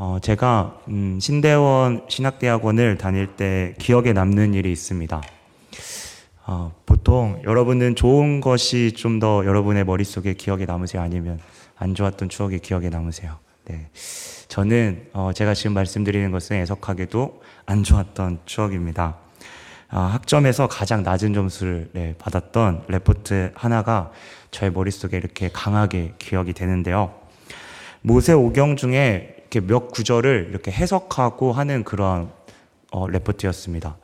어, 제가 음, 신대원 신학대학원을 다닐 때 기억에 남는 일이 있습니다. 어, 보통 여러분은 좋은 것이 좀 더 여러분의 머릿속에 기억에 남으세요? 아니면 안 좋았던 추억이 기억에 남으세요? 네. 저는 어, 제가 지금 말씀드리는 것은 애석하게도 안 좋았던 추억입니다. 어, 학점에서 가장 낮은 점수를 네, 받았던 레포트 하나가 저의 머릿속에 이렇게 강하게 기억이 되는데요. 모세 오경 중에 이렇게 몇 구절을 이렇게 해석하고 하는 그런 어, 레포트였습니다.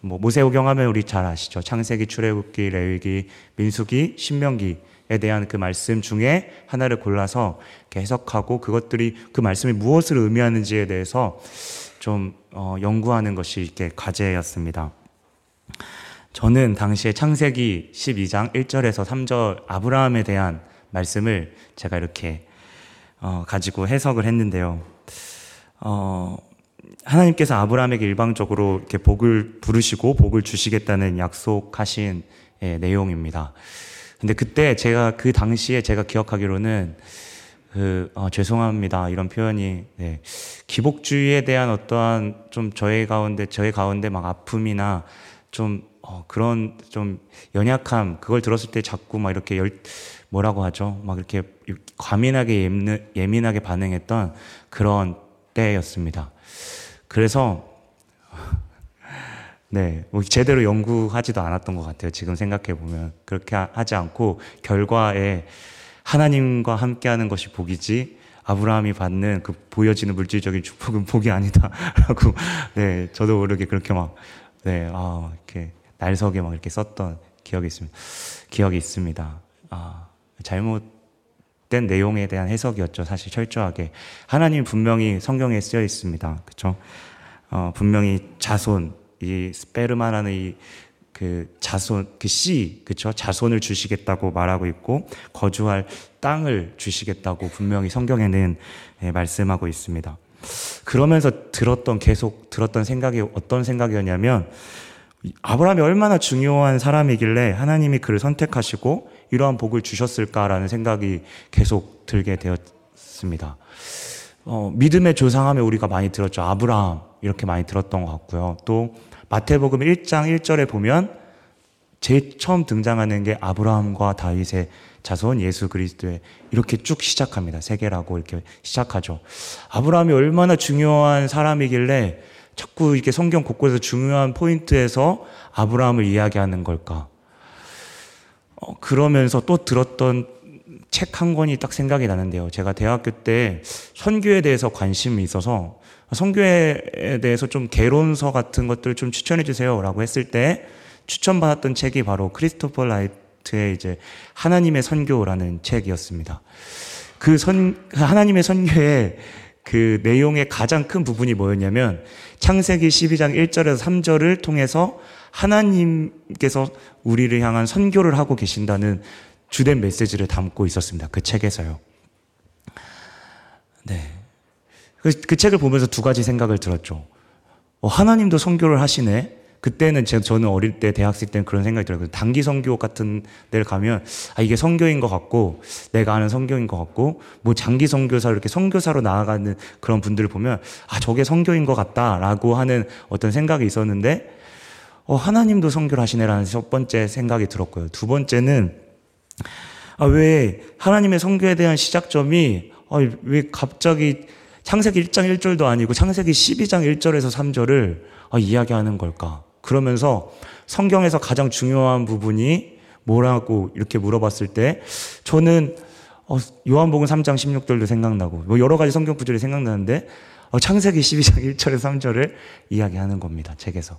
뭐 모세오경 하면 우리 잘 아시죠. 창세기, 출애굽기, 레위기, 민수기, 신명기에 대한 그 말씀 중에 하나를 골라서 해석하고 그것들이 그 말씀이 무엇을 의미하는지에 대해서 좀 어, 연구하는 것이 이렇게 과제였습니다. 저는 당시에 창세기 12장 1절에서 3절 아브라함에 대한 말씀을 제가 이렇게 어, 가지고 해석을 했는데요. 어, 하나님께서 아브라함에게 일방적으로 이렇게 복을 부르시고 복을 주시겠다는 약속하신 예, 내용입니다. 근데 그때 제가 그 당시에 제가 기억하기로는 그 어, 죄송합니다 이런 표현이 네, 기복주의에 대한 어떠한 좀 저의 가운데 저의 가운데 막 아픔이나 좀 어, 그런 좀 연약함 그걸 들었을 때 자꾸 막 이렇게 열 뭐라고 하죠 막 이렇게 과민하게 예민, 예민하게 반응했던 그런 때였습니다. 그래서 네, 뭐 제대로 연구하지도 않았던 것 같아요. 지금 생각해 보면 그렇게 하지 않고 결과에 하나님과 함께하는 것이 복이지 아브라함이 받는 그 보여지는 물질적인 축복은 복이 아니다라고 네 저도 모르게 그렇게 막네아 이렇게 날석에 막 이렇게 썼던 기억이 있습니다. 기억이 있습니다. 아 잘못 된 내용에 대한 해석이었죠. 사실 철저하게 하나님 분명히 성경에 쓰여 있습니다. 그렇죠? 어, 분명히 자손 이 스페르마라는 이 그 자손 그 씨 그렇죠? 자손을 주시겠다고 말하고 있고 거주할 땅을 주시겠다고 분명히 성경에는 예, 말씀하고 있습니다. 그러면서 들었던 계속 들었던 생각이 어떤 생각이었냐면 아브라함이 얼마나 중요한 사람이길래 하나님이 그를 선택하시고 이러한 복을 주셨을까라는 생각이 계속 들게 되었습니다. 어, 믿음의 조상하면 우리가 많이 들었죠. 아브라함 이렇게 많이 들었던 것 같고요. 또 마태복음 1장 1절에 보면 제일 처음 등장하는 게 아브라함과 다윗의 자손 예수 그리스도의 이렇게 쭉 시작합니다. 세계라고 이렇게 시작하죠. 아브라함이 얼마나 중요한 사람이길래 자꾸 이렇게 성경 곳곳에서 중요한 포인트에서 아브라함을 이야기하는 걸까? 어, 그러면서 또 들었던 책 한 권이 딱 생각이 나는데요. 제가 대학교 때 선교에 대해서 관심이 있어서 선교에 대해서 좀 개론서 같은 것들을 좀 추천해 주세요라고 했을 때 추천받았던 책이 바로 크리스토퍼 라이트의 이제 하나님의 선교라는 책이었습니다. 그 선, 하나님의 선교에 그 내용의 가장 큰 부분이 뭐였냐면 창세기 12장 1절에서 3절을 통해서 하나님께서 우리를 향한 선교를 하고 계신다는 주된 메시지를 담고 있었습니다. 그 책에서요. 네. 그, 그 책을 보면서 두 가지 생각을 들었죠. 어, 하나님도 선교를 하시네? 그때는 제가 저는 어릴 때 대학생 때는 그런 생각이 들어요. 단기 선교 같은 데를 가면 아 이게 선교인 것 같고 내가 아는 선교인 것 같고 뭐 장기 선교사 이렇게 선교사로 나아가는 그런 분들을 보면 아 저게 선교인 것 같다라고 하는 어떤 생각이 있었는데 어 하나님도 선교를 하시네라는 첫 번째 생각이 들었고요. 두 번째는 아 왜 하나님의 선교에 대한 시작점이 아 왜 갑자기 창세기 1장 1절도 아니고 창세기 12장 1절에서 3절을 아, 이야기하는 걸까? 그러면서 성경에서 가장 중요한 부분이 뭐라고 이렇게 물어봤을 때 저는 어, 요한복음 3장 16절도 생각나고 뭐 여러 가지 성경 구절이 생각나는데 어, 창세기 12장 1절에 3절을 이야기하는 겁니다. 책에서.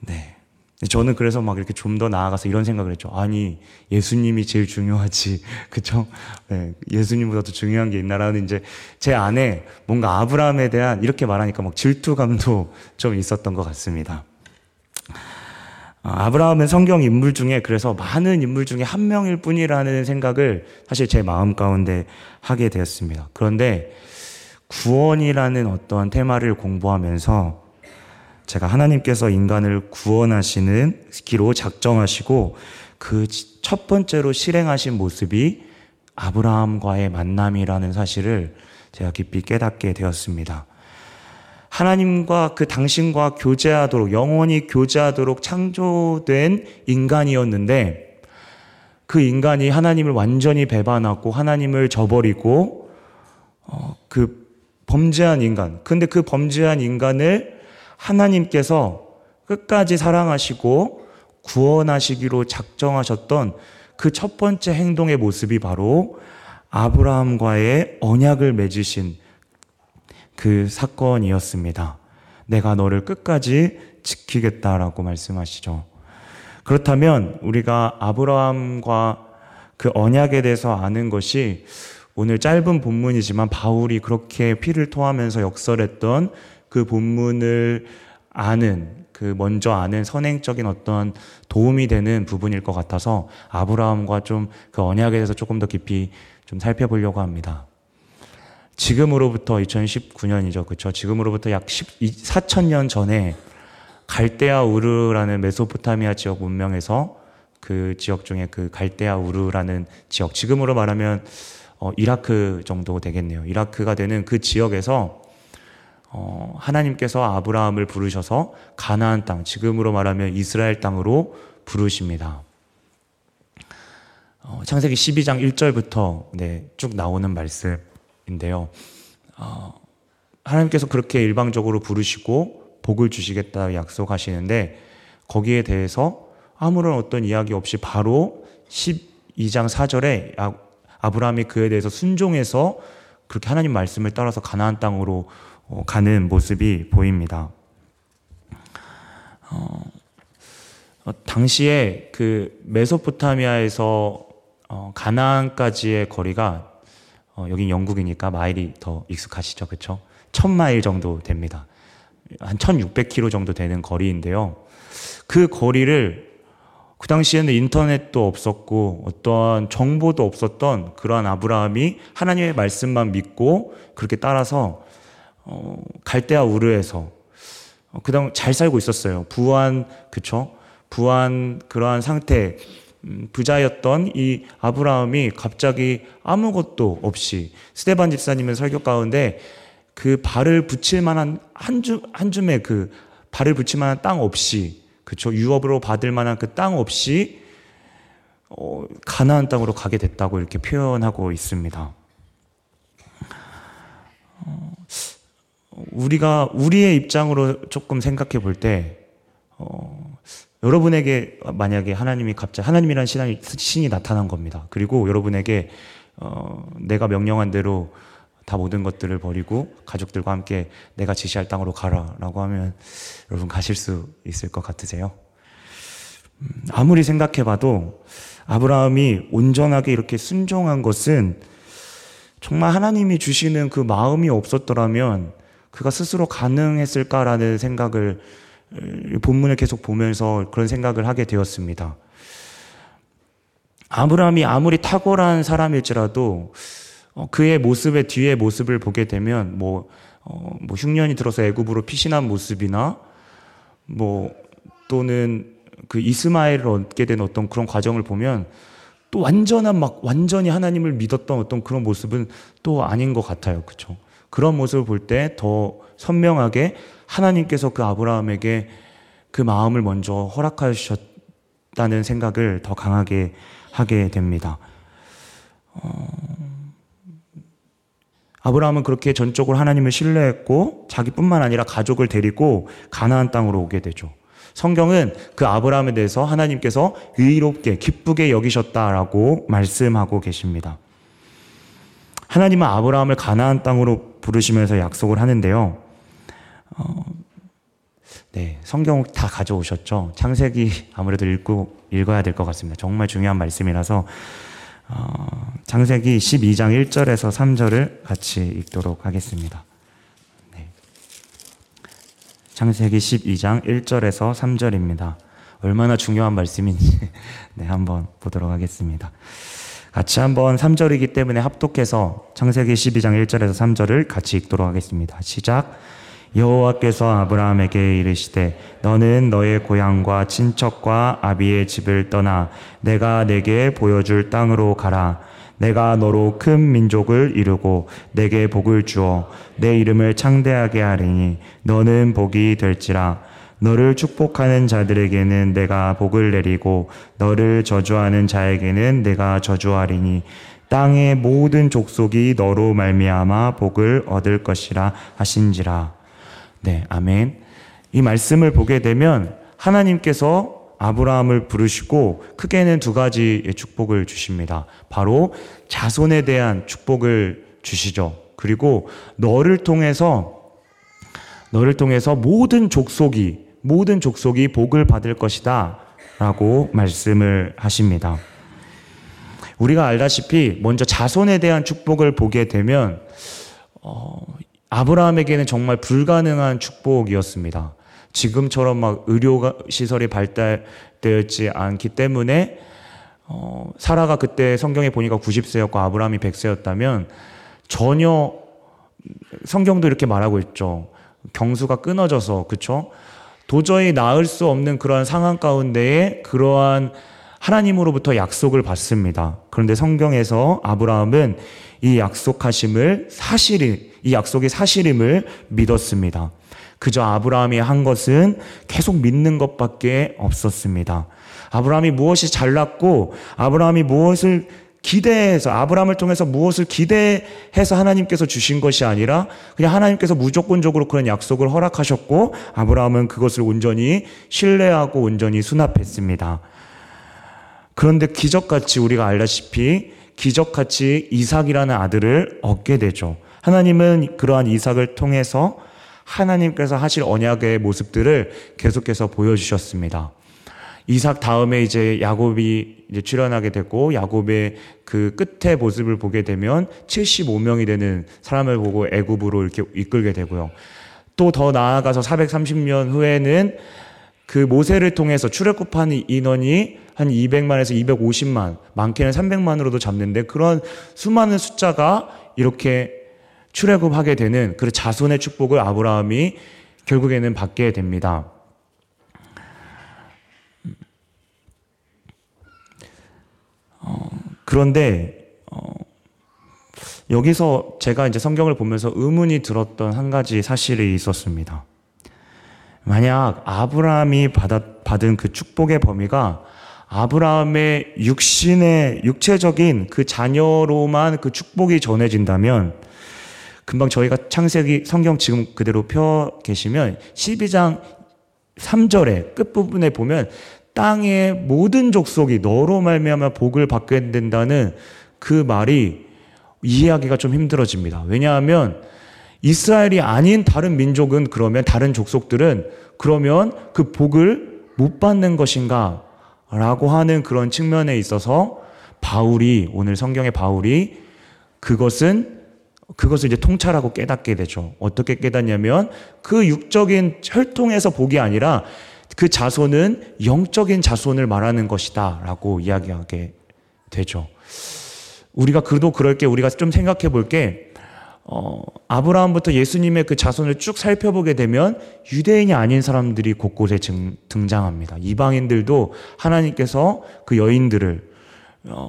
네. 저는 그래서 막 이렇게 좀 더 나아가서 이런 생각을 했죠. 아니, 예수님이 제일 중요하지. 그쵸? 네, 예수님보다도 중요한 게 있나라는 이제 제 안에 뭔가 아브라함에 대한 이렇게 말하니까 막 질투감도 좀 있었던 것 같습니다. 아, 아브라함은 성경 인물 중에 그래서 많은 인물 중에 한 명일 뿐이라는 생각을 사실 제 마음 가운데 하게 되었습니다. 그런데 구원이라는 어떠한 테마를 공부하면서 제가 하나님께서 인간을 구원하시는 기로 작정하시고 그 첫 번째로 실행하신 모습이 아브라함과의 만남이라는 사실을 제가 깊이 깨닫게 되었습니다. 하나님과 그 당신과 교제하도록, 영원히 교제하도록 창조된 인간이었는데 그 인간이 하나님을 완전히 배반하고 하나님을 저버리고 어, 그 범죄한 인간. 근데 그 범죄한 인간을 하나님께서 끝까지 사랑하시고 구원하시기로 작정하셨던 그 첫 번째 행동의 모습이 바로 아브라함과의 언약을 맺으신 그 사건이었습니다. 내가 너를 끝까지 지키겠다라고 말씀하시죠. 그렇다면 우리가 아브라함과 그 언약에 대해서 아는 것이 오늘 짧은 본문이지만 바울이 그렇게 피를 토하면서 역설했던 그 본문을 아는 그 먼저 아는 선행적인 어떤 도움이 되는 부분일 것 같아서 아브라함과 좀 그 언약에 대해서 조금 더 깊이 좀 살펴보려고 합니다. 지금으로부터 2019년이죠. 그렇죠? 지금으로부터 약 4천 년 전에 갈대아 우르라는 메소포타미아 지역 문명에서 그 지역 중에 그 갈대아 우르라는 지역 지금으로 말하면 어, 이라크 정도 되겠네요. 이라크가 되는 그 지역에서 어, 하나님께서 아브라함을 부르셔서 가나안 땅, 지금으로 말하면 이스라엘 땅으로 부르십니다. 어, 창세기 12장 1절부터 네, 쭉 나오는 말씀 인데요. 어, 하나님께서 그렇게 일방적으로 부르시고 복을 주시겠다 약속하시는데 거기에 대해서 아무런 어떤 이야기 없이 바로 12장 4절에 아브라함이 그에 대해서 순종해서 그렇게 하나님 말씀을 따라서 가나안 땅으로 어, 가는 모습이 보입니다. 어, 어, 당시에 그 메소포타미아에서 어, 가나안까지의 거리가 어, 여긴 영국이니까 마일이 더 익숙하시죠, 그렇죠? 천 마일 정도 됩니다. 한 1,600km 정도 되는 거리인데요. 그 거리를 그 당시에는 인터넷도 없었고 어떠한 정보도 없었던 그러한 아브라함이 하나님의 말씀만 믿고 그렇게 따라서 어, 갈대아 우르에서 어, 그다음 잘 살고 있었어요. 부한 그쵸? 부한 그러한 상태 음, 부자였던 이 아브라함이 갑자기 아무것도 없이 스테반 집사님의 설교 가운데 그 발을 붙일 만한 한 줌, 한 줌의 그 발을 붙일 만한 땅 없이 그쵸 유업으로 받을 만한 그 땅 없이 어, 가나안 땅으로 가게 됐다고 이렇게 표현하고 있습니다. 어, 우리가 우리의 입장으로 조금 생각해 볼때 어, 여러분에게 만약에 하나님이 갑자기 하나님이라는 신이, 신이 나타난 겁니다. 그리고 여러분에게 어, 내가 명령한 대로 다 모든 것들을 버리고 가족들과 함께 내가 지시할 땅으로 가라라고 하면 여러분 가실 수 있을 것 같으세요? 음, 아무리 생각해봐도 아브라함이 온전하게 이렇게 순종한 것은 정말 하나님이 주시는 그 마음이 없었더라면 그가 스스로 가능했을까라는 생각을 본문을 계속 보면서 그런 생각을 하게 되었습니다. 아브라함이 아무리 탁월한 사람일지라도 어, 그의 모습의 뒤에 모습을 보게 되면 뭐, 어, 뭐 흉년이 들어서 애굽으로 피신한 모습이나 뭐 또는 그 이스마엘을 얻게 된 어떤 그런 과정을 보면 또 완전한 막 완전히 하나님을 믿었던 어떤 그런 모습은 또 아닌 것 같아요. 그렇죠? 그런 모습을 볼 때 더 선명하게 하나님께서 그 아브라함에게 그 마음을 먼저 허락하셨다는 생각을 더 강하게 하게 됩니다. 어... 아브라함은 그렇게 전적으로 하나님을 신뢰했고 자기뿐만 아니라 가족을 데리고 가나안 땅으로 오게 되죠. 성경은 그 아브라함에 대해서 하나님께서 의롭게 기쁘게 여기셨다라고 말씀하고 계십니다. 하나님은 아브라함을 가나안 땅으로 부르시면서 약속을 하는데요. 어, 네, 성경 다 가져오셨죠. 창세기 아무래도 읽고 읽어야 될 것 같습니다. 정말 중요한 말씀이라서 어, 창세기 12장 1절에서 3절을 같이 읽도록 하겠습니다. 네. 창세기 12장 1절에서 3절입니다. 얼마나 중요한 말씀인지 네, 한번 보도록 하겠습니다. 같이 한번 3절이기 때문에 합독해서 창세기 12장 1절에서 3절을 같이 읽도록 하겠습니다. 시작. 여호와께서 아브라함에게 이르시되 너는 너의 고향과 친척과 아비의 집을 떠나 내가 내게 보여줄 땅으로 가라 내가 너로 큰 민족을 이루고 내게 복을 주어 내 이름을 창대하게 하리니 너는 복이 될지라 너를 축복하는 자들에게는 내가 복을 내리고 너를 저주하는 자에게는 내가 저주하리니 땅의 모든 족속이 너로 말미암아 복을 얻을 것이라 하신지라. 네, 아멘. 이 말씀을 보게 되면 하나님께서 아브라함을 부르시고 크게는 두 가지의 축복을 주십니다. 바로 자손에 대한 축복을 주시죠. 그리고 너를 통해서 너를 통해서 모든 족속이 모든 족속이 복을 받을 것이다. 라고 말씀을 하십니다. 우리가 알다시피 먼저 자손에 대한 축복을 보게 되면 어, 아브라함에게는 정말 불가능한 축복이었습니다. 지금처럼 막 의료 시설이 발달되었지 않기 때문에 어, 사라가 그때 성경에 보니까 90세였고 아브라함이 100세였다면 전혀 성경도 이렇게 말하고 있죠. 경수가 끊어져서 그쵸? 도저히 나을 수 없는 그러한 상황 가운데에 그러한 하나님으로부터 약속을 받습니다. 그런데 성경에서 아브라함은 이 약속하심을 사실이, 이 약속이 사실임을 믿었습니다. 그저 아브라함이 한 것은 계속 믿는 것밖에 없었습니다. 아브라함이 무엇이 잘났고, 아브라함이 무엇을 기대해서 아브라함을 통해서 무엇을 기대해서 하나님께서 주신 것이 아니라 그냥 하나님께서 무조건적으로 그런 약속을 허락하셨고 아브라함은 그것을 온전히 신뢰하고 온전히 수납했습니다. 그런데 기적같이 우리가 알다시피 기적같이 이삭이라는 아들을 얻게 되죠. 하나님은 그러한 이삭을 통해서 하나님께서 하실 언약의 모습들을 계속해서 보여주셨습니다. 이삭 다음에 이제 야곱이 이제 출현하게 되고 야곱의 그 끝에 모습을 보게 되면 75명이 되는 사람을 보고 애굽으로 이렇게 이끌게 되고요. 또 더 나아가서 430년 후에는 그 모세를 통해서 출애굽한 인원이 한 200만에서 250만, 많게는 300만으로도 잡는데 그런 수많은 숫자가 이렇게 출애굽하게 되는 그 자손의 축복을 아브라함이 결국에는 받게 됩니다. 어, 그런데 어, 여기서 제가 이제 성경을 보면서 의문이 들었던 한 가지 사실이 있었습니다. 만약 아브라함이 받았, 받은 그 축복의 범위가 아브라함의 육신의 육체적인 그 자녀로만 그 축복이 전해진다면 금방 저희가 창세기 성경 지금 그대로 펴 계시면 12장 3절의 끝부분에 보면 땅의 모든 족속이 너로 말미암아 복을 받게 된다는 그 말이 이해하기가 좀 힘들어집니다. 왜냐하면 이스라엘이 아닌 다른 민족은 그러면 다른 족속들은 그러면 그 복을 못 받는 것인가? 라고 하는 그런 측면에 있어서 바울이 오늘 성경의 바울이 그것은 그것을 이제 통찰하고 깨닫게 되죠. 어떻게 깨닫냐면 그 육적인 혈통에서 복이 아니라 그 자손은 영적인 자손을 말하는 것이다. 라고 이야기하게 되죠. 우리가 그도 그럴 게 우리가 좀 생각해 볼 게, 어, 아브라함부터 예수님의 그 자손을 쭉 살펴보게 되면 유대인이 아닌 사람들이 곳곳에 증, 등장합니다. 이방인들도 하나님께서 그 여인들을, 어,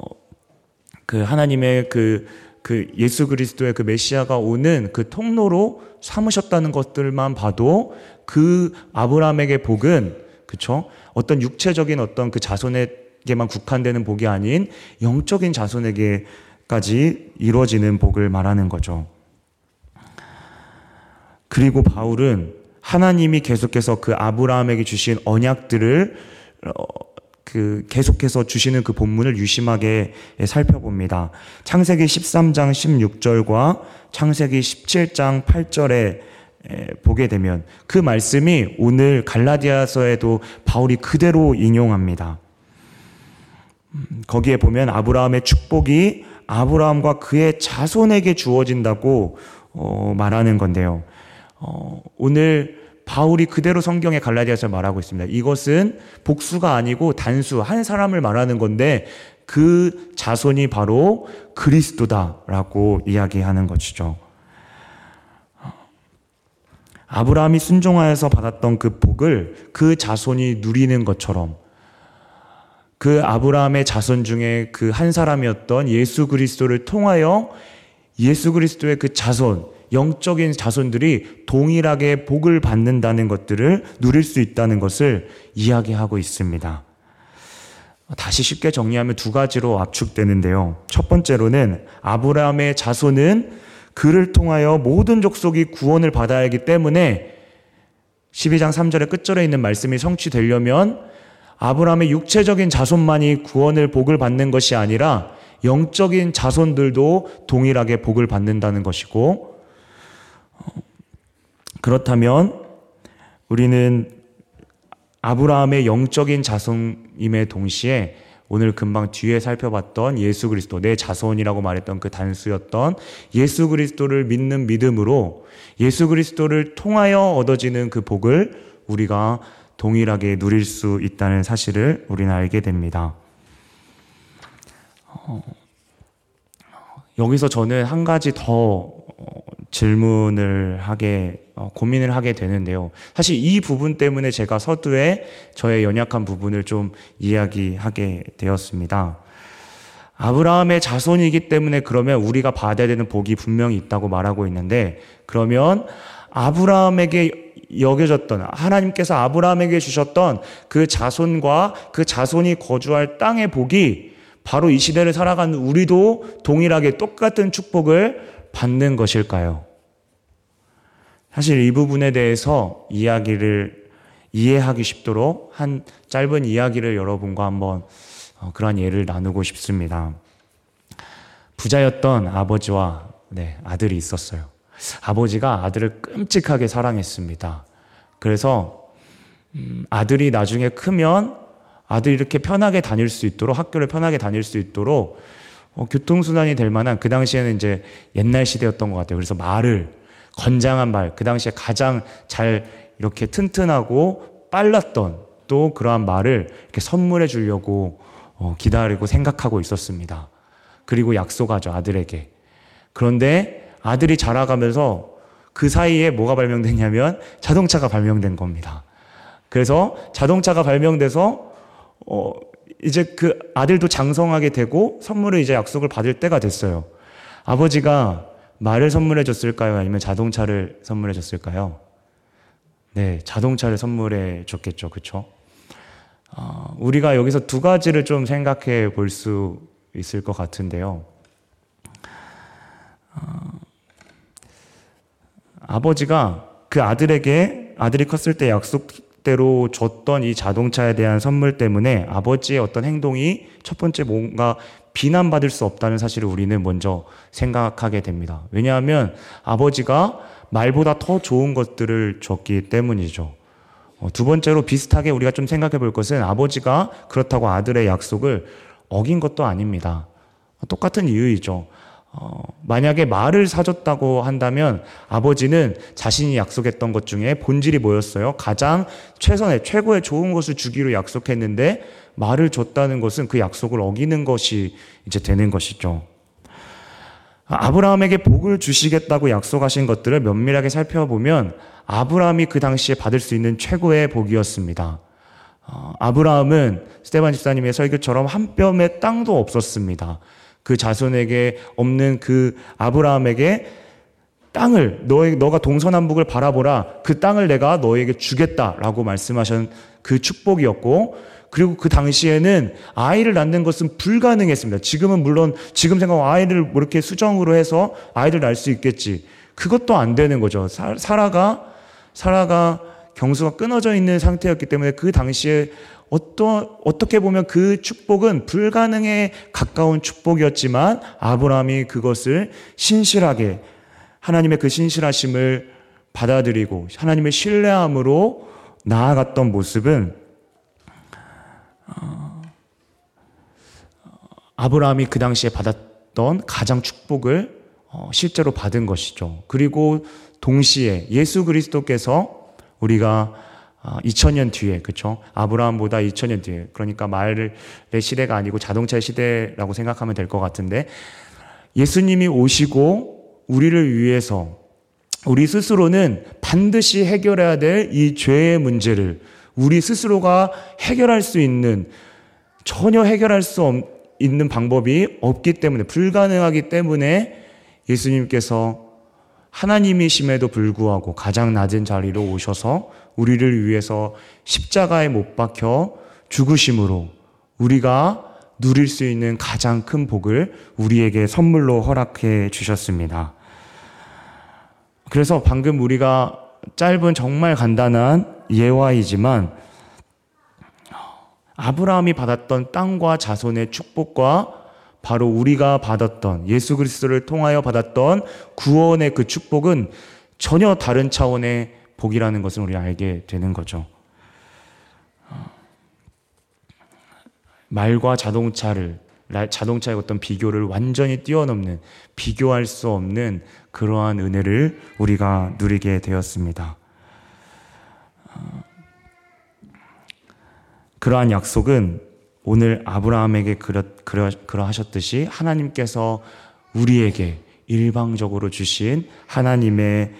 그 하나님의 그, 그 예수 그리스도의 그 메시아가 오는 그 통로로 삼으셨다는 것들만 봐도 그 아브라함에게 복은 그쵸 어떤 육체적인 어떤 그 자손에게만 국한되는 복이 아닌 영적인 자손에게까지 이루어지는 복을 말하는 거죠. 그리고 바울은 하나님이 계속해서 그 아브라함에게 주신 언약들을 어, 그 계속해서 주시는 그 본문을 유심하게 살펴봅니다. 창세기 13장 16절과 창세기 17장 8절에 보게 되면 그 말씀이 오늘 갈라디아서에도 바울이 그대로 인용합니다. 음, 거기에 보면 아브라함의 축복이 아브라함과 그의 자손에게 주어진다고 어, 말하는 건데요. 어, 오늘 바울이 그대로 성경의 갈라디아서 말하고 있습니다. 이것은 복수가 아니고 단수 한 사람을 말하는 건데 그 자손이 바로 그리스도다라고 이야기하는 것이죠. 아브라함이 순종하여서 받았던 그 복을 그 자손이 누리는 것처럼 그 아브라함의 자손 중에 그 한 사람이었던 예수 그리스도를 통하여 예수 그리스도의 그 자손, 영적인 자손들이 동일하게 복을 받는다는 것들을 누릴 수 있다는 것을 이야기하고 있습니다. 다시 쉽게 정리하면 두 가지로 압축되는데요. 첫 번째로는 아브라함의 자손은 그를 통하여 모든 족속이 구원을 받아야 하기 때문에 12장 3절의 끝절에 있는 말씀이 성취되려면 아브라함의 육체적인 자손만이 구원을 복을 받는 것이 아니라 영적인 자손들도 동일하게 복을 받는다는 것이고 그렇다면 우리는 아브라함의 영적인 자손임의 동시에 오늘 금방 뒤에 살펴봤던 예수 그리스도, 내 자손이라고 말했던 그 단수였던 예수 그리스도를 믿는 믿음으로 예수 그리스도를 통하여 얻어지는 그 복을 우리가 동일하게 누릴 수 있다는 사실을 우리는 알게 됩니다. 어, 여기서 저는 한 가지 더 질문을 하게 어, 고민을 하게 되는데요. 사실 이 부분 때문에 제가 서두에 저의 연약한 부분을 좀 이야기하게 되었습니다. 아브라함의 자손이기 때문에 그러면 우리가 받아야 되는 복이 분명히 있다고 말하고 있는데 그러면 아브라함에게 여겨졌던 하나님께서 아브라함에게 주셨던 그 자손과 그 자손이 거주할 땅의 복이 바로 이 시대를 살아가는 우리도 동일하게 똑같은 축복을 받는 것일까요? 사실 이 부분에 대해서 이야기를 이해하기 쉽도록 한 짧은 이야기를 여러분과 한번 어, 그러한 예를 나누고 싶습니다. 부자였던 아버지와 네, 아들이 있었어요. 아버지가 아들을 끔찍하게 사랑했습니다. 그래서 음, 아들이 나중에 크면 아들이 이렇게 편하게 다닐 수 있도록 학교를 편하게 다닐 수 있도록 어, 교통수단이 될 만한 그 당시에는 이제 옛날 시대였던 것 같아요. 그래서 말을 건장한 말, 그 당시에 가장 잘 이렇게 튼튼하고 빨랐던 또 그러한 말을 이렇게 선물해 주려고 어, 기다리고 생각하고 있었습니다. 그리고 약속하죠, 아들에게. 그런데 아들이 자라가면서 그 사이에 뭐가 발명됐냐면 자동차가 발명된 겁니다. 그래서 자동차가 발명돼서 어, 이제 그 아들도 장성하게 되고 선물을 이제 약속을 받을 때가 됐어요. 아버지가 말을 선물해 줬을까요? 아니면 자동차를 선물해 줬을까요? 네, 자동차를 선물해 줬겠죠. 그쵸? 어, 우리가 여기서 두 가지를 좀 생각해 볼 수 있을 것 같은데요. 어, 아버지가 그 아들에게 아들이 컸을 때 약속 대로 줬던 이 자동차에 대한 선물 때문에 아버지의 어떤 행동이 첫 번째 뭔가 비난받을 수 없다는 사실을 우리는 먼저 생각하게 됩니다. 왜냐하면 아버지가 말보다 더 좋은 것들을 줬기 때문이죠. 어, 두 번째로 비슷하게 우리가 좀 생각해 볼 것은 아버지가 그렇다고 아들의 약속을 어긴 것도 아닙니다. 똑같은 이유이죠. 어, 만약에 말을 사줬다고 한다면 아버지는 자신이 약속했던 것 중에 본질이 뭐였어요? 가장 최선의, 최고의 좋은 것을 주기로 약속했는데 말을 줬다는 것은 그 약속을 어기는 것이 이제 되는 것이죠. 아브라함에게 복을 주시겠다고 약속하신 것들을 면밀하게 살펴보면 아브라함이 그 당시에 받을 수 있는 최고의 복이었습니다. 어, 아브라함은 스테반 집사님의 설교처럼 한 뼘의 땅도 없었습니다. 그 자손에게 없는 그 아브라함에게 땅을 너의 너가 동서남북을 바라보라 그 땅을 내가 너에게 주겠다라고 말씀하신 그 축복이었고 그리고 그 당시에는 아이를 낳는 것은 불가능했습니다. 지금은 물론 지금 생각하면 아이를 뭐 이렇게 수정으로 해서 아이를 낳을 수 있겠지. 그것도 안 되는 거죠. 사라가 사라가 경수가 끊어져 있는 상태였기 때문에 그 당시에 어떠, 어떻게 보면 그 축복은 불가능에 가까운 축복이었지만 아브라함이 그것을 신실하게 하나님의 그 신실하심을 받아들이고 하나님의 신뢰함으로 나아갔던 모습은 어, 아브라함이 그 당시에 받았던 가장 축복을 어, 실제로 받은 것이죠. 그리고 동시에 예수 그리스도께서 우리가 2000년 아, 뒤에 그렇죠? 아브라함보다 2000년 뒤에 그러니까 말의 시대가 아니고 자동차의 시대라고 생각하면 될 것 같은데 예수님이 오시고 우리를 위해서 우리 스스로는 반드시 해결해야 될 이 죄의 문제를 우리 스스로가 해결할 수 있는 전혀 해결할 수 없, 있는 방법이 없기 때문에 불가능하기 때문에 예수님께서 하나님이심에도 불구하고 가장 낮은 자리로 오셔서 우리를 위해서 십자가에 못 박혀 죽으심으로 우리가 누릴 수 있는 가장 큰 복을 우리에게 선물로 허락해 주셨습니다. 그래서 방금 우리가 짧은 정말 간단한 예화이지만 아브라함이 받았던 땅과 자손의 축복과 바로 우리가 받았던 예수 그리스도를 통하여 받았던 구원의 그 축복은 전혀 다른 차원의 복이라는 것을 우리 알게 되는 거죠. 말과 자동차를 자동차의 어떤 비교를 완전히 뛰어넘는 비교할 수 없는 그러한 은혜를 우리가 누리게 되었습니다. 그러한 약속은 오늘 아브라함에게 그러, 그러, 그러하셨듯이 하나님께서 우리에게 일방적으로 주신 하나님의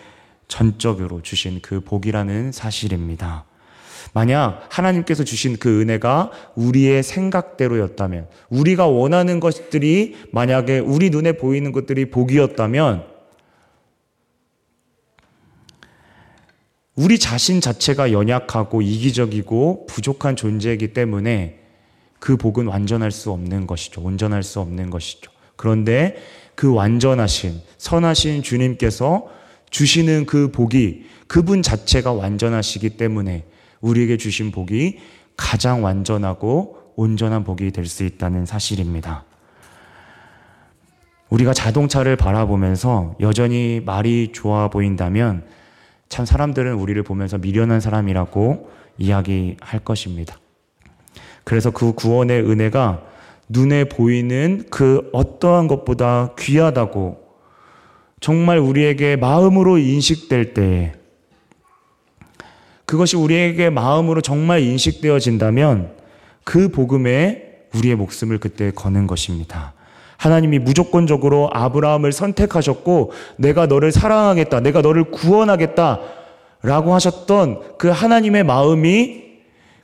전적으로 주신 그 복이라는 사실입니다. 만약 하나님께서 주신 그 은혜가 우리의 생각대로였다면, 우리가 원하는 것들이 만약에 우리 눈에 보이는 것들이 복이었다면, 우리 자신 자체가 연약하고 이기적이고 부족한 존재이기 때문에 그 복은 완전할 수 없는 것이죠. 온전할 수 없는 것이죠. 그런데 그 완전하신, 선하신 주님께서 주시는 그 복이 그분 자체가 완전하시기 때문에 우리에게 주신 복이 가장 완전하고 온전한 복이 될 수 있다는 사실입니다. 우리가 자동차를 바라보면서 여전히 말이 좋아 보인다면 참 사람들은 우리를 보면서 미련한 사람이라고 이야기할 것입니다. 그래서 그 구원의 은혜가 눈에 보이는 그 어떠한 것보다 귀하다고 정말 우리에게 마음으로 인식될 때에 그것이 우리에게 마음으로 정말 인식되어진다면 그 복음에 우리의 목숨을 그때 거는 것입니다. 하나님이 무조건적으로 아브라함을 선택하셨고 내가 너를 사랑하겠다. 내가 너를 구원하겠다. 라고 하셨던 그 하나님의 마음이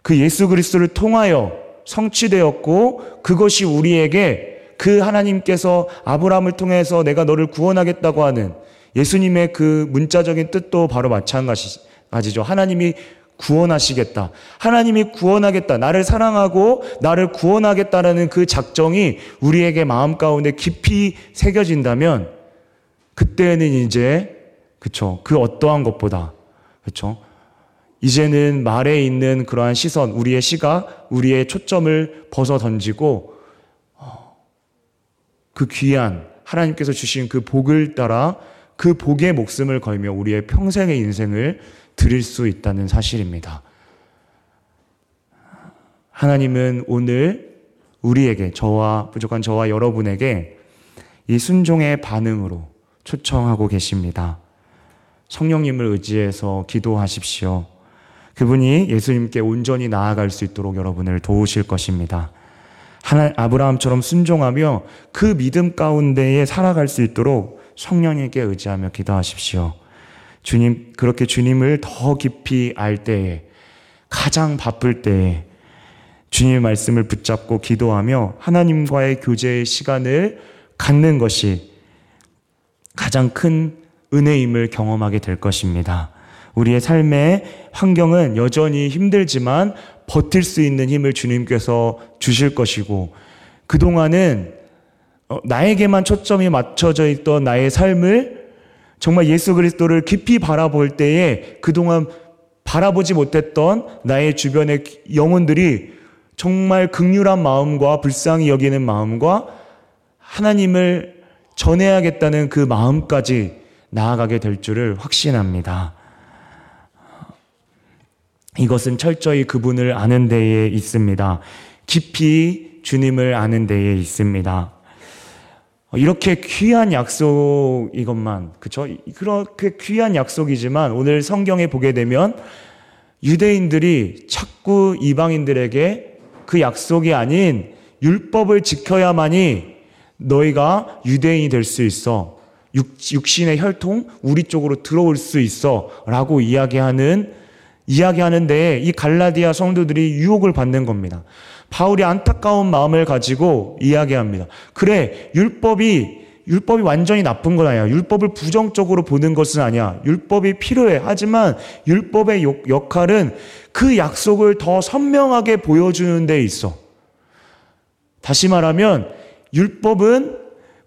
그 예수 그리스도를 통하여 성취되었고 그것이 우리에게 그 하나님께서 아브라함을 통해서 내가 너를 구원하겠다고 하는 예수님의 그 문자적인 뜻도 바로 마찬가지죠. 하나님이 구원하시겠다. 하나님이 구원하겠다. 나를 사랑하고 나를 구원하겠다라는 그 작정이 우리에게 마음 가운데 깊이 새겨진다면 그때는 이제 그쵸. 그 어떠한 것보다 그쵸. 이제는 말에 있는 그러한 시선, 우리의 시각, 우리의 초점을 벗어 던지고 어, 그 귀한 하나님께서 주신 그 복을 따라 그 복의 목숨을 걸며 우리의 평생의 인생을 드릴 수 있다는 사실입니다. 하나님은 오늘 우리에게, 저와, 부족한 저와 여러분에게 이 순종의 반응으로 초청하고 계십니다. 성령님을 의지해서 기도하십시오. 그분이 예수님께 온전히 나아갈 수 있도록 여러분을 도우실 것입니다. 하나, 아브라함처럼 순종하며 그 믿음 가운데에 살아갈 수 있도록 성령에게 의지하며 기도하십시오. 주님, 그렇게 주님을 더 깊이 알 때에, 가장 바쁠 때에, 주님의 말씀을 붙잡고 기도하며 하나님과의 교제의 시간을 갖는 것이 가장 큰 은혜임을 경험하게 될 것입니다. 우리의 삶의 환경은 여전히 힘들지만 버틸 수 있는 힘을 주님께서 주실 것이고, 그동안은 어, 나에게만 초점이 맞춰져 있던 나의 삶을 정말 예수 그리스도를 깊이 바라볼 때에 그동안 바라보지 못했던 나의 주변의 영혼들이 정말 극률한 마음과 불쌍히 여기는 마음과 하나님을 전해야겠다는 그 마음까지 나아가게 될 줄을 확신합니다. 이것은 철저히 그분을 아는 데에 있습니다. 깊이 주님을 아는 데에 있습니다. 어, 이렇게 귀한 약속 이것만 그쵸? 그렇게 귀한 약속이지만 오늘 성경에 보게 되면 유대인들이 자꾸 이방인들에게 그 약속이 아닌 율법을 지켜야만이 너희가 유대인이 될 수 있어. 육, 신의 혈통 우리 쪽으로 들어올 수 있어. 라고 이야기하는 이야기하는데 이 갈라디아 성도들이 유혹을 받는 겁니다. 바울이 안타까운 마음을 가지고 이야기합니다. 그래, 율법이 율법이 완전히 나쁜 건 아니야. 율법을 부정적으로 보는 것은 아니야. 율법이 필요해. 하지만 율법의 역할은 그 약속을 더 선명하게 보여주는 데 있어. 다시 말하면 율법은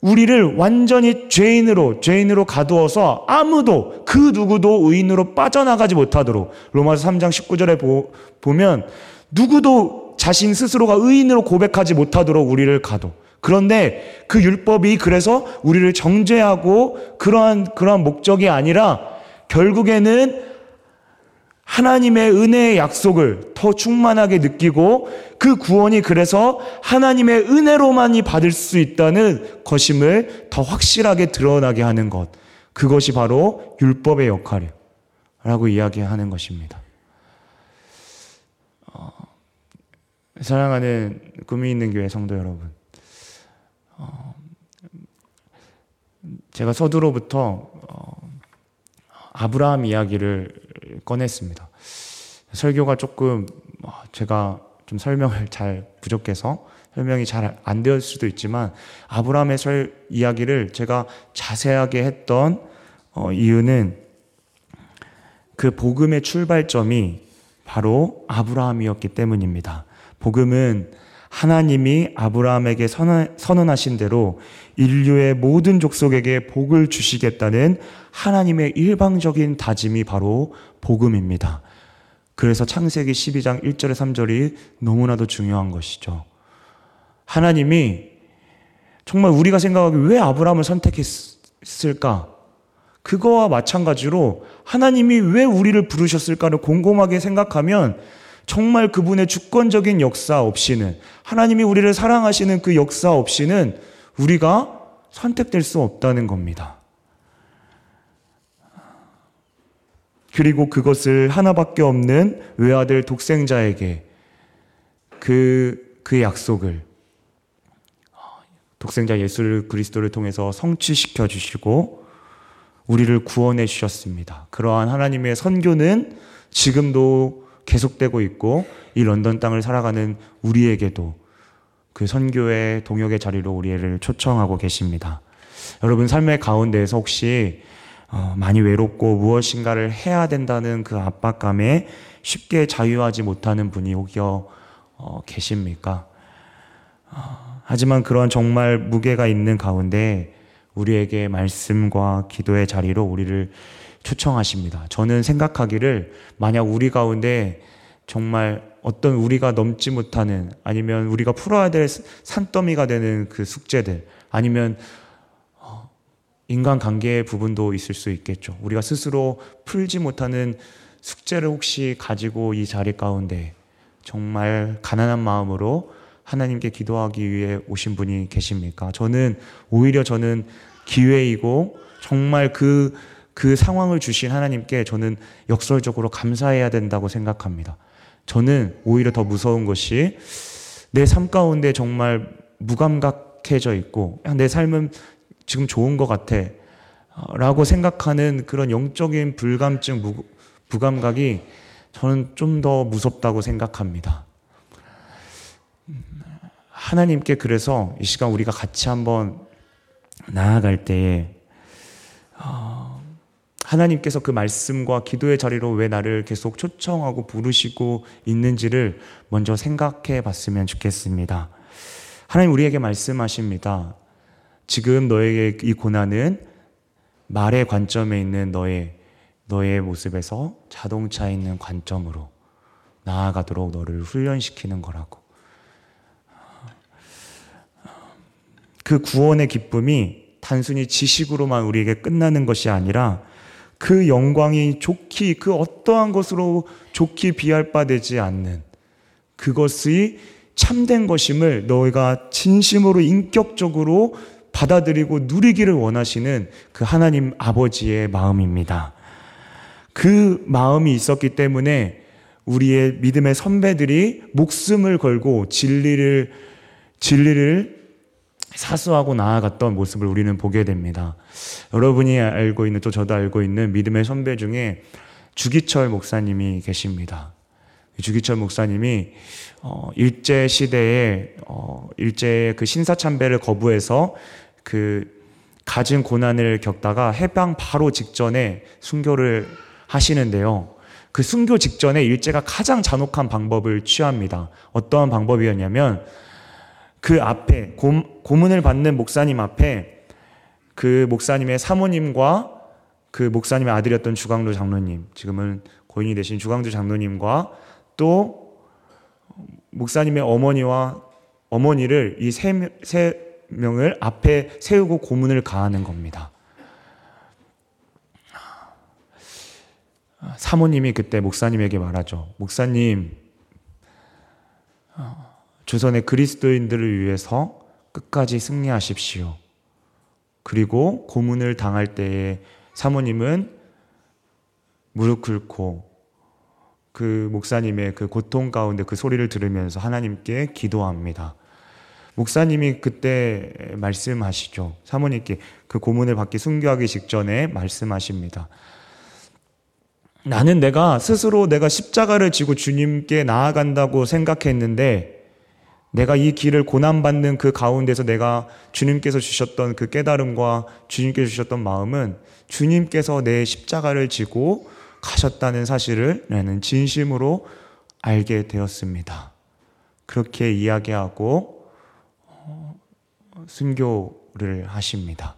우리를 완전히 죄인으로 죄인으로 가두어서 아무도 그 누구도 의인으로 빠져나가지 못하도록 로마서 3장 19절에 보, 보면 누구도 자신 스스로가 의인으로 고백하지 못하도록 우리를 가둬. 그런데 그 율법이 그래서 우리를 정죄하고 그러한 그러한 목적이 아니라 결국에는 하나님의 은혜의 약속을 더 충만하게 느끼고 그 구원이 그래서 하나님의 은혜로만이 받을 수 있다는 것임을 더 확실하게 드러나게 하는 것. 그것이 바로 율법의 역할이라고 이야기하는 것입니다. 어, 사랑하는 꿈이 있는 교회 성도 여러분. 어, 제가 서두로부터 어, 아브라함 이야기를 꺼냈습니다. 설교가 조금 어, 제가 좀 설명을 잘 부족해서 설명이 잘 안 되었을 수도 있지만 아브라함의 설 이야기를 제가 자세하게 했던 어, 이유는 그 복음의 출발점이 바로 아브라함이었기 때문입니다. 복음은 하나님이 아브라함에게 선언하신 대로 인류의 모든 족속에게 복을 주시겠다는 하나님의 일방적인 다짐이 바로 복음입니다. 그래서 창세기 12장 1절에 3절이 너무나도 중요한 것이죠. 하나님이 정말 우리가 생각하기 왜 아브라함을 선택했을까? 그거와 마찬가지로 하나님이 왜 우리를 부르셨을까를 곰곰하게 생각하면 정말 그분의 주권적인 역사 없이는 하나님이 우리를 사랑하시는 그 역사 없이는 우리가 선택될 수 없다는 겁니다. 그리고 그것을 하나밖에 없는 외아들 독생자에게 그, 그 약속을 독생자 예수 그리스도를 통해서 성취시켜 주시고 우리를 구원해 주셨습니다. 그러한 하나님의 선교는 지금도 계속되고 있고 이 런던 땅을 살아가는 우리에게도 그 선교의 동역의 자리로 우리를 초청하고 계십니다. 여러분 삶의 가운데에서 혹시 어, 많이 외롭고 무엇인가를 해야 된다는 그 압박감에 쉽게 자유하지 못하는 분이 혹여 어, 계십니까? 어, 하지만 그런 정말 무게가 있는 가운데 우리에게 말씀과 기도의 자리로 우리를 초청하십니다. 저는 생각하기를 만약 우리 가운데 정말 어떤 우리가 넘지 못하는 아니면 우리가 풀어야 될 산더미가 되는 그 숙제들 아니면 어, 인간 관계의 부분도 있을 수 있겠죠. 우리가 스스로 풀지 못하는 숙제를 혹시 가지고 이 자리 가운데 정말 가난한 마음으로 하나님께 기도하기 위해 오신 분이 계십니까? 저는 오히려 저는 기회이고 정말 그 그 상황을 주신 하나님께 저는 역설적으로 감사해야 된다고 생각합니다. 저는 오히려 더 무서운 것이 내 삶 가운데 정말 무감각해져 있고 내 삶은 지금 좋은 것 같아 라고 생각하는 그런 영적인 불감증, 무, 부감각이 저는 좀 더 무섭다고 생각합니다. 하나님께 그래서 이 시간 우리가 같이 한번 나아갈 때에 어, 하나님께서 그 말씀과 기도의 자리로 왜 나를 계속 초청하고 부르시고 있는지를 먼저 생각해 봤으면 좋겠습니다. 하나님 우리에게 말씀하십니다. 지금 너에게 이 고난은 말의 관점에 있는 너의 너의 모습에서 자동차에 있는 관점으로 나아가도록 너를 훈련시키는 거라고. 그 구원의 기쁨이 단순히 지식으로만 우리에게 끝나는 것이 아니라 그 영광이 좋기 그 어떠한 것으로 좋기 비할 바 되지 않는 그것이 참된 것임을 너희가 진심으로 인격적으로 받아들이고 누리기를 원하시는 그 하나님 아버지의 마음입니다. 그 마음이 있었기 때문에 우리의 믿음의 선배들이 목숨을 걸고 진리를 진리를 사수하고 나아갔던 모습을 우리는 보게 됩니다. 여러분이 알고 있는 또 저도 알고 있는 믿음의 선배 중에 주기철 목사님이 계십니다. 주기철 목사님이 어, 일제 시대에 어, 일제의 그 신사 참배를 거부해서 그 가진 고난을 겪다가 해방 바로 직전에 순교를 하시는데요. 그 순교 직전에 일제가 가장 잔혹한 방법을 취합니다. 어떠한 방법이었냐면 그 앞에 고, 고문을 받는 목사님 앞에 그 목사님의 사모님과 그 목사님의 아들이었던 주강도 장로님, 지금은 고인이 되신 주강도 장로님과 또 목사님의 어머니와 어머니를 이 세 명을 앞에 세우고 고문을 가하는 겁니다. 사모님이 그때 목사님에게 말하죠. 목사님, 조선의 그리스도인들을 위해서 끝까지 승리하십시오. 그리고 고문을 당할 때에 사모님은 무릎 꿇고 그 목사님의 그 고통 가운데 그 소리를 들으면서 하나님께 기도합니다. 목사님이 그때 말씀하시죠. 사모님께 그 고문을 받기 순교하기 직전에 말씀하십니다. 나는 내가 스스로 내가 십자가를 지고 주님께 나아간다고 생각했는데 내가 이 길을 고난받는 그 가운데서 내가 주님께서 주셨던 그 깨달음과 주님께서 주셨던 마음은 주님께서 내 십자가를 지고 가셨다는 사실을 나는 진심으로 알게 되었습니다. 그렇게 이야기하고 어, 순교를 하십니다.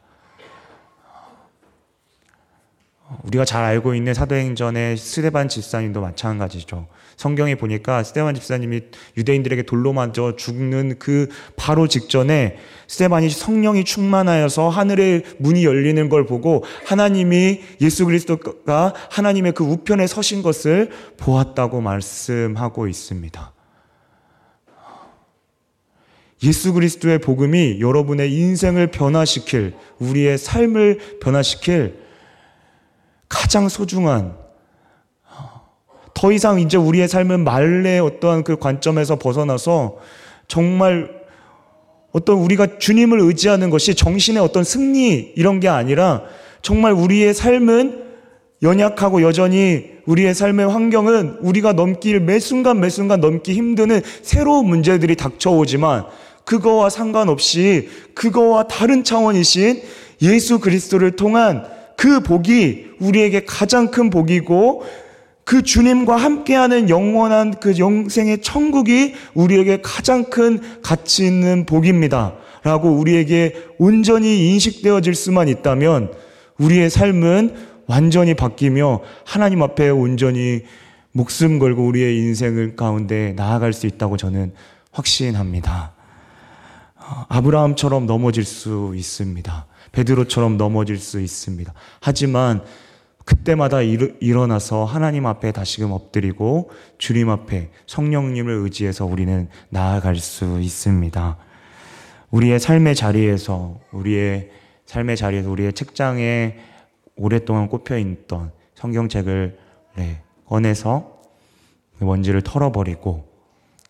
우리가 잘 알고 있는 사도행전의 스데반 집사님도 마찬가지죠. 성경에 보니까 스데반 집사님이 유대인들에게 돌로 맞아 죽는 그 바로 직전에 스데반이 성령이 충만하여서 하늘의 문이 열리는 걸 보고 하나님이 예수 그리스도가 하나님의 그 우편에 서신 것을 보았다고 말씀하고 있습니다. 예수 그리스도의 복음이 여러분의 인생을 변화시킬 우리의 삶을 변화시킬 가장 소중한 더 이상 이제 우리의 삶은 말의 어떠한 그 관점에서 벗어나서 정말 어떤 우리가 주님을 의지하는 것이 정신의 어떤 승리 이런 게 아니라 정말 우리의 삶은 연약하고 여전히 우리의 삶의 환경은 우리가 넘길 매 순간 매 순간 넘기 힘드는 새로운 문제들이 닥쳐오지만 그거와 상관없이 그거와 다른 차원이신 예수 그리스도를 통한 그 복이 우리에게 가장 큰 복이고 그 주님과 함께하는 영원한 그 영생의 천국이 우리에게 가장 큰 가치 있는 복입니다. 라고 우리에게 온전히 인식되어질 수만 있다면 우리의 삶은 완전히 바뀌며 하나님 앞에 온전히 목숨 걸고 우리의 인생을 가운데 나아갈 수 있다고 저는 확신합니다. 아브라함처럼 넘어질 수 있습니다. 베드로처럼 넘어질 수 있습니다. 하지만 그때마다 일어나서 하나님 앞에 다시금 엎드리고 주님 앞에 성령님을 의지해서 우리는 나아갈 수 있습니다. 우리의 삶의 자리에서 우리의 삶의 자리에서 우리의 책장에 오랫동안 꼽혀 있던 성경책을 네, 꺼내서 먼지를 털어버리고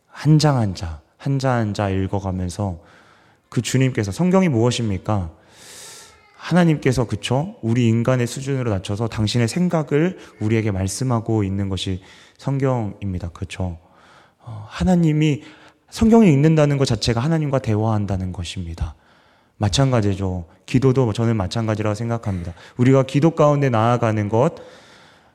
한 장 한 장, 한 장 한 장 읽어가면서 그 주님께서 성경이 무엇입니까? 하나님께서 그쵸? 우리 인간의 수준으로 낮춰서 당신의 생각을 우리에게 말씀하고 있는 것이 성경입니다. 그쵸? 어, 하나님이 성경을 읽는다는 것 자체가 하나님과 대화한다는 것입니다. 마찬가지죠. 기도도 저는 마찬가지라고 생각합니다. 우리가 기도 가운데 나아가는 것,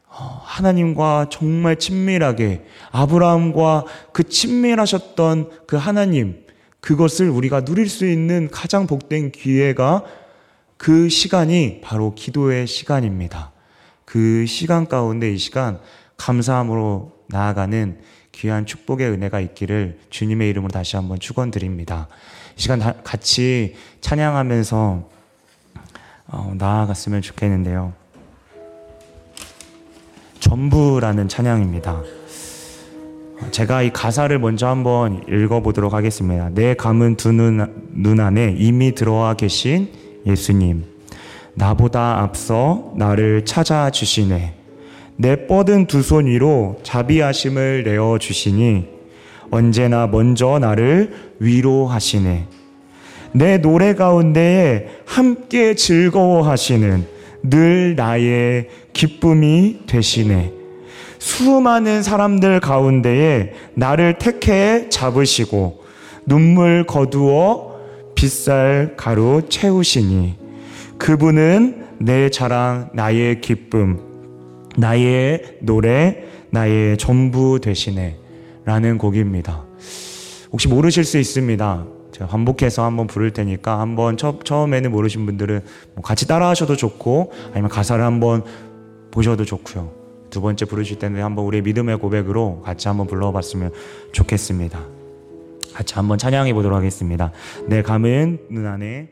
어, 하나님과 정말 친밀하게 아브라함과 그 친밀하셨던 그 하나님, 그것을 우리가 누릴 수 있는 가장 복된 기회가 그 시간이 바로 기도의 시간입니다. 그 시간 가운데 이 시간 감사함으로 나아가는 귀한 축복의 은혜가 있기를 주님의 이름으로 다시 한번 축원드립니다. 이 시간 같이 찬양하면서 어, 나아갔으면 좋겠는데요. 전부라는 찬양입니다. 제가 이 가사를 먼저 한번 읽어보도록 하겠습니다. 내 감은 두 눈, 눈 안에 이미 들어와 계신 예수님, 나보다 앞서 나를 찾아주시네. 내 뻗은 두 손 위로 자비하심을 내어 주시니 언제나 먼저 나를 위로하시네. 내 노래 가운데에 함께 즐거워하시는 늘 나의 기쁨이 되시네. 수많은 사람들 가운데에 나를 택해 잡으시고 눈물 거두어 빗살 가루 채우시니 그분은 내 자랑, 나의 기쁨, 나의 노래, 나의 전부 되시네. 라는 곡입니다. 혹시 모르실 수 있습니다. 제가 반복해서 한번 부를 테니까 한번 처, 처음에는 모르신 분들은 뭐 같이 따라 하셔도 좋고 아니면 가사를 한번 보셔도 좋고요. 두 번째 부르실 때는 한번 우리의 믿음의 고백으로 같이 한번 불러봤으면 좋겠습니다. 같이 한번 찬양해 보도록 하겠습니다. 내 감은 눈 안에